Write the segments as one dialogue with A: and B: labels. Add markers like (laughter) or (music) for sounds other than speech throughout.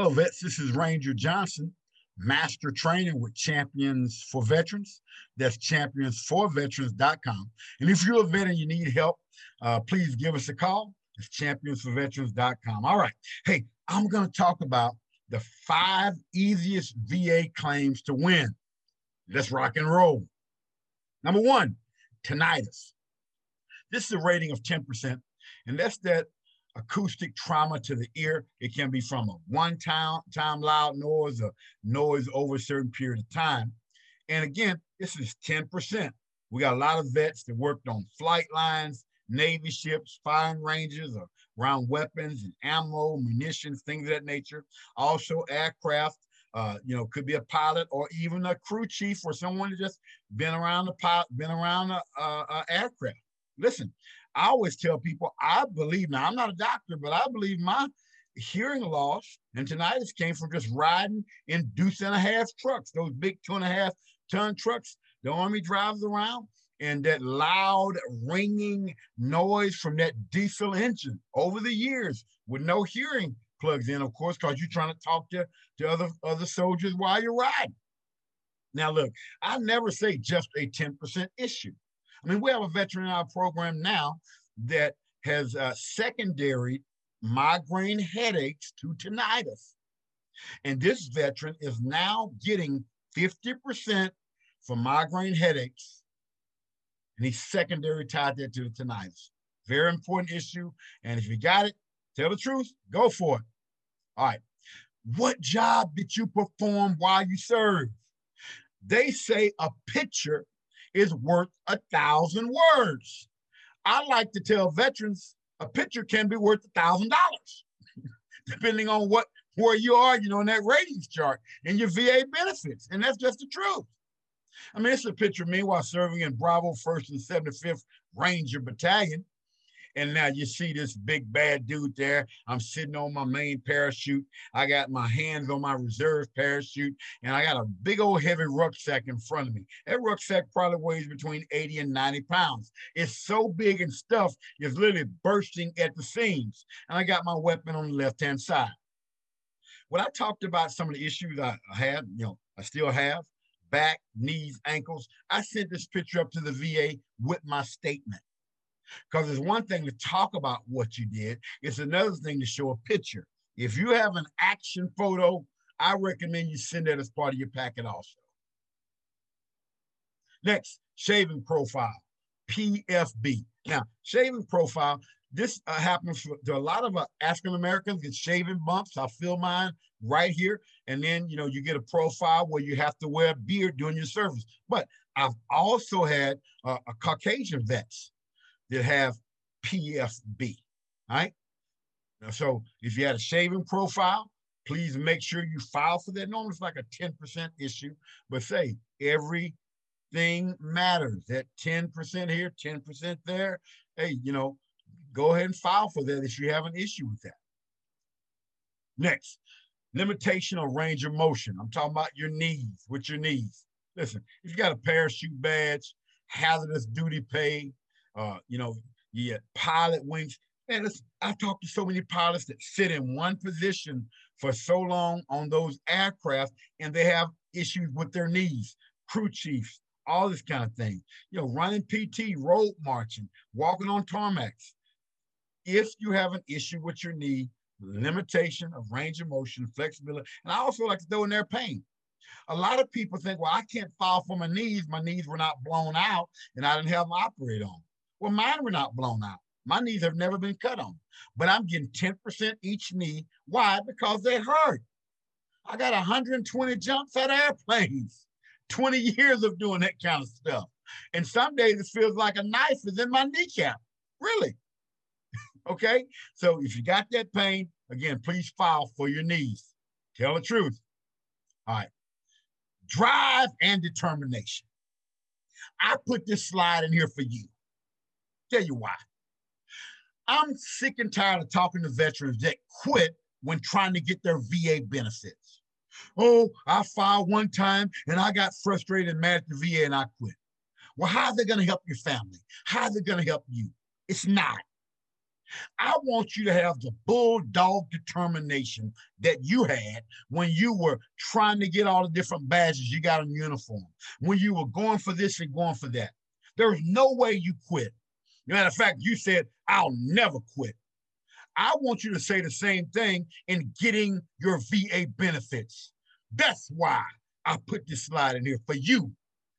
A: Hello, vets. This is Ranger Johnson, master trainer with Champions for Veterans. That's championsforveterans.com. And if you're a vet and you need help, uh, please give us a call. It's championsforveterans.com. All right. Hey, I'm going to talk about the five easiest VA claims to win. Let's rock and roll. Number one, tinnitus. This is a rating of 10%, and that's that acoustic trauma to the ear. It can be from a one time, time loud noise or noise over a certain period of time. And again, this is 10%. We got a lot of vets that worked on flight lines, Navy ships, firing ranges, or around weapons and ammo, munitions, things of that nature. Also aircraft, uh, you know, could be a pilot or even a crew chief or someone that just been around the pilot, been around a, a, a aircraft. Listen, I always tell people I believe now I'm not a doctor, but I believe my hearing loss and tinnitus came from just riding in deuce and a half trucks, those big two and a half ton trucks the army drives around, and that loud ringing noise from that diesel engine over the years with no hearing plugs in, of course, because you're trying to talk to, to other, other soldiers while you're riding. Now, look, I never say just a 10% issue. I mean, we have a veteran in our program now that has uh, secondary migraine headaches to tinnitus. And this veteran is now getting 50% for migraine headaches. And he's secondary tied that to the tinnitus. Very important issue. And if you got it, tell the truth, go for it. All right. What job did you perform while you served? They say a picture is worth a thousand words. I like to tell veterans a picture can be worth a thousand dollars, (laughs) depending on what where you are, you know, in that ratings chart and your VA benefits. And that's just the truth. I mean, it's a picture of me while serving in Bravo 1st and 75th Ranger Battalion. And now you see this big bad dude there. I'm sitting on my main parachute. I got my hands on my reserve parachute, and I got a big old heavy rucksack in front of me. That rucksack probably weighs between 80 and 90 pounds. It's so big and stuff is literally bursting at the seams. And I got my weapon on the left-hand side. When I talked about some of the issues I had, you know, I still have, back, knees, ankles, I sent this picture up to the VA with my statement. Because it's one thing to talk about what you did, it's another thing to show a picture. If you have an action photo, I recommend you send that as part of your packet also. Next, shaving profile, PFB. Now, shaving profile, this uh, happens to a lot of uh, African Americans get shaving bumps. I feel mine right here. And then, you know, you get a profile where you have to wear a beard during your service. But I've also had uh, a Caucasian vets that have PFB, right? Now, So if you had a shaving profile, please make sure you file for that. Normally it's like a 10% issue, but say everything matters. That 10% here, 10% there. Hey, you know, go ahead and file for that if you have an issue with that. Next, limitation of range of motion. I'm talking about your knees, with your knees. Listen, if you got a parachute badge, hazardous duty pay, uh, you know, you yeah, pilot wings. Man, I've talked to so many pilots that sit in one position for so long on those aircraft and they have issues with their knees, crew chiefs, all this kind of thing. You know, running PT, road marching, walking on tarmacs. If you have an issue with your knee, limitation of range of motion, flexibility, and I also like to throw in there pain. A lot of people think, well, I can't fall for my knees. My knees were not blown out and I didn't have them operate on. Well, mine were not blown out. My knees have never been cut on, but I'm getting 10% each knee. Why? Because they hurt. I got 120 jumps of airplanes, (laughs) 20 years of doing that kind of stuff. And some days it feels like a knife is in my kneecap. Really? (laughs) okay? So if you got that pain, again, please file for your knees. Tell the truth. All right. Drive and determination. I put this slide in here for you. Tell you why. I'm sick and tired of talking to veterans that quit when trying to get their VA benefits. Oh, I filed one time and I got frustrated and mad at the VA and I quit. Well, how are they going to help your family? How are they going to help you? It's not. I want you to have the bulldog determination that you had when you were trying to get all the different badges you got on uniform, when you were going for this and going for that. There's no way you quit. Matter of fact, you said, I'll never quit. I want you to say the same thing in getting your VA benefits. That's why I put this slide in here for you.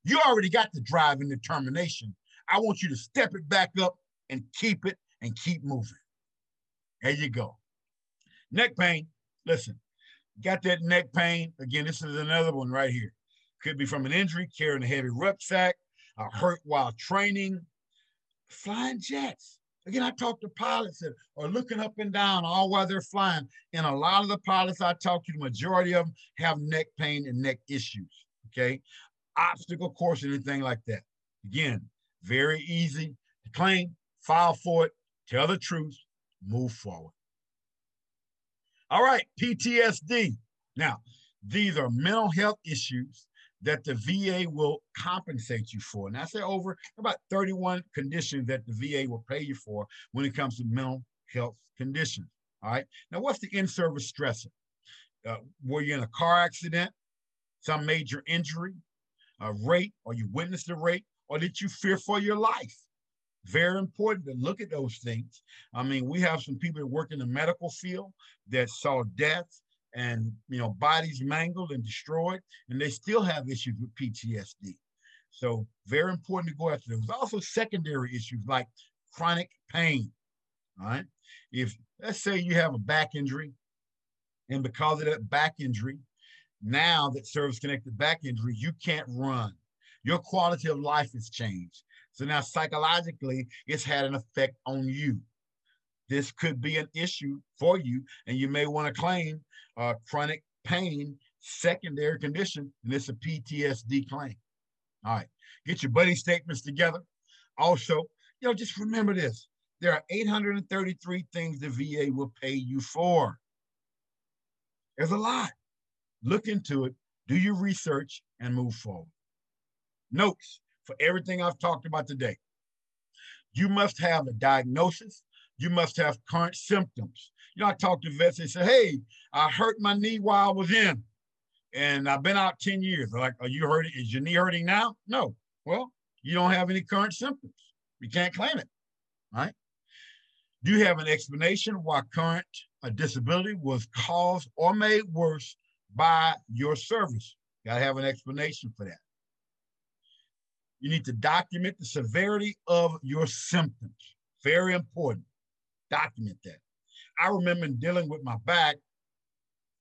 A: You already got the drive and determination. I want you to step it back up and keep it and keep moving. There you go. Neck pain. Listen, got that neck pain. Again, this is another one right here. Could be from an injury, carrying a heavy rucksack, a hurt while training, flying jets. Again, I talk to pilots that are looking up and down all while they're flying. And a lot of the pilots I talk to, the majority of them have neck pain and neck issues. Okay. Obstacle course, anything like that. Again, very easy to claim, file for it, tell the truth, move forward. All right, PTSD. Now, these are mental health issues that the VA will compensate you for. And I say over about 31 conditions that the VA will pay you for when it comes to mental health conditions. All right. Now, what's the in-service stressor? Uh, were you in a car accident, some major injury, a rape, or you witnessed a rape, or did you fear for your life? Very important to look at those things. I mean, we have some people that work in the medical field that saw death and you know bodies mangled and destroyed, and they still have issues with PTSD. So very important to go after. There's also secondary issues like chronic pain. All right. If let's say you have a back injury, and because of that back injury, now that service-connected back injury, you can't run. Your quality of life has changed. So now psychologically, it's had an effect on you. This could be an issue for you, and you may want to claim uh, chronic pain secondary condition, and it's a PTSD claim. All right, get your buddy statements together. Also, you know, just remember this: there are 833 things the VA will pay you for. There's a lot. Look into it, do your research, and move forward. Notes for everything I've talked about today. You must have a diagnosis. You must have current symptoms. You know, I talk to vets, they say, hey, I hurt my knee while I was in, and I've been out 10 years. They're like, are you hurting? Is your knee hurting now? No. Well, you don't have any current symptoms. You can't claim it, right? Do you have an explanation why current uh, disability was caused or made worse by your service? Gotta have an explanation for that. You need to document the severity of your symptoms. Very important. Document that. I remember dealing with my back.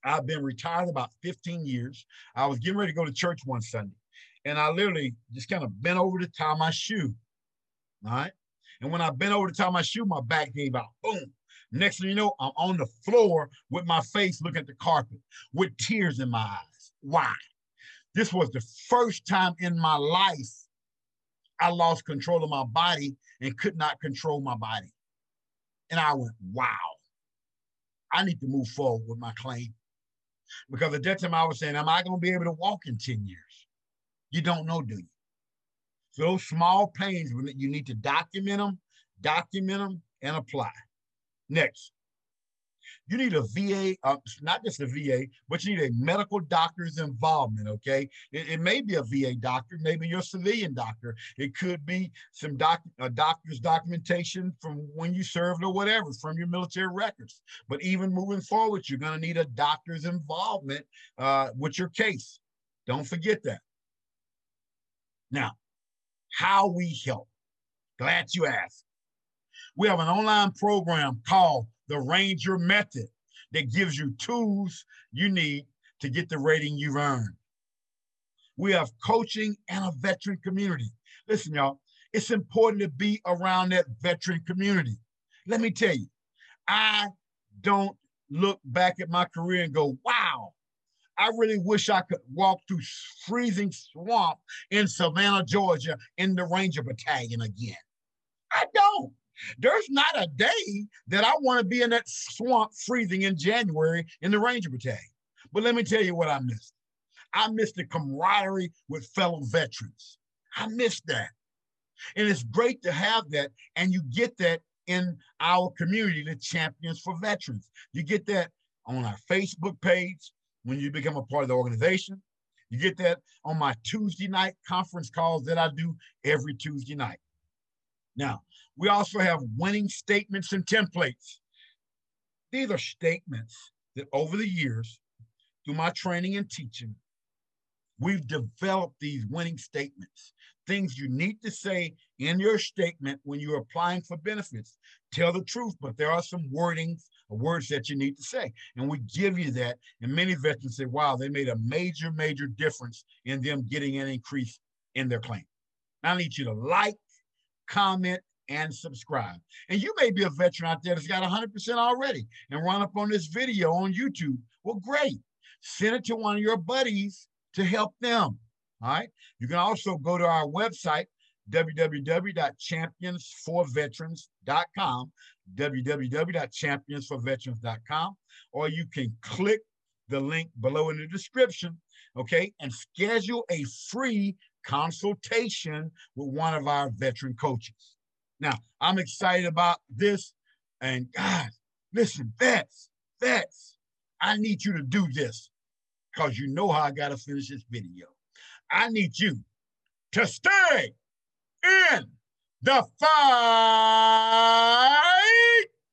A: I've been retired about 15 years. I was getting ready to go to church one Sunday, and I literally just kind of bent over to tie my shoe. All right. And when I bent over to tie my shoe, my back gave out. Boom. Next thing you know, I'm on the floor with my face looking at the carpet with tears in my eyes. Why? This was the first time in my life I lost control of my body and could not control my body. And I went, wow, I need to move forward with my claim. Because at that time I was saying, am I going to be able to walk in 10 years? You don't know, do you? So those small pains, you need to document them, document them, and apply. Next, you need a VA, uh, not just a VA, but you need a medical doctor's involvement, okay? It, it may be a VA doctor, maybe your civilian doctor. It could be some doc, a doctor's documentation from when you served or whatever from your military records. But even moving forward, you're gonna need a doctor's involvement uh, with your case. Don't forget that. Now, how we help. Glad you asked. We have an online program called the Ranger Method that gives you tools you need to get the rating you've earned. We have coaching and a veteran community. Listen, y'all, it's important to be around that veteran community. Let me tell you, I don't look back at my career and go, wow, I really wish I could walk through freezing swamp in Savannah, Georgia in the Ranger Battalion again. I don't. There's not a day that I want to be in that swamp freezing in January in the Ranger Battalion. But let me tell you what I missed. I missed the camaraderie with fellow veterans. I missed that. And it's great to have that. And you get that in our community, the Champions for Veterans. You get that on our Facebook page when you become a part of the organization. You get that on my Tuesday night conference calls that I do every Tuesday night. Now, we also have winning statements and templates. These are statements that over the years, through my training and teaching, we've developed these winning statements, things you need to say in your statement when you're applying for benefits. Tell the truth, but there are some wordings or words that you need to say. And we give you that. And many veterans say, wow, they made a major, major difference in them getting an increase in their claim. I need you to like, comment, and subscribe. And you may be a veteran out there that's got 100% already and run up on this video on YouTube. Well, great. Send it to one of your buddies to help them. All right. You can also go to our website, www.championsforveterans.com, www.championsforveterans.com, or you can click the link below in the description, okay, and schedule a free consultation with one of our veteran coaches. Now, I'm excited about this. And guys, listen, vets, vets, I need you to do this because you know how I got to finish this video. I need you to stay in the fight.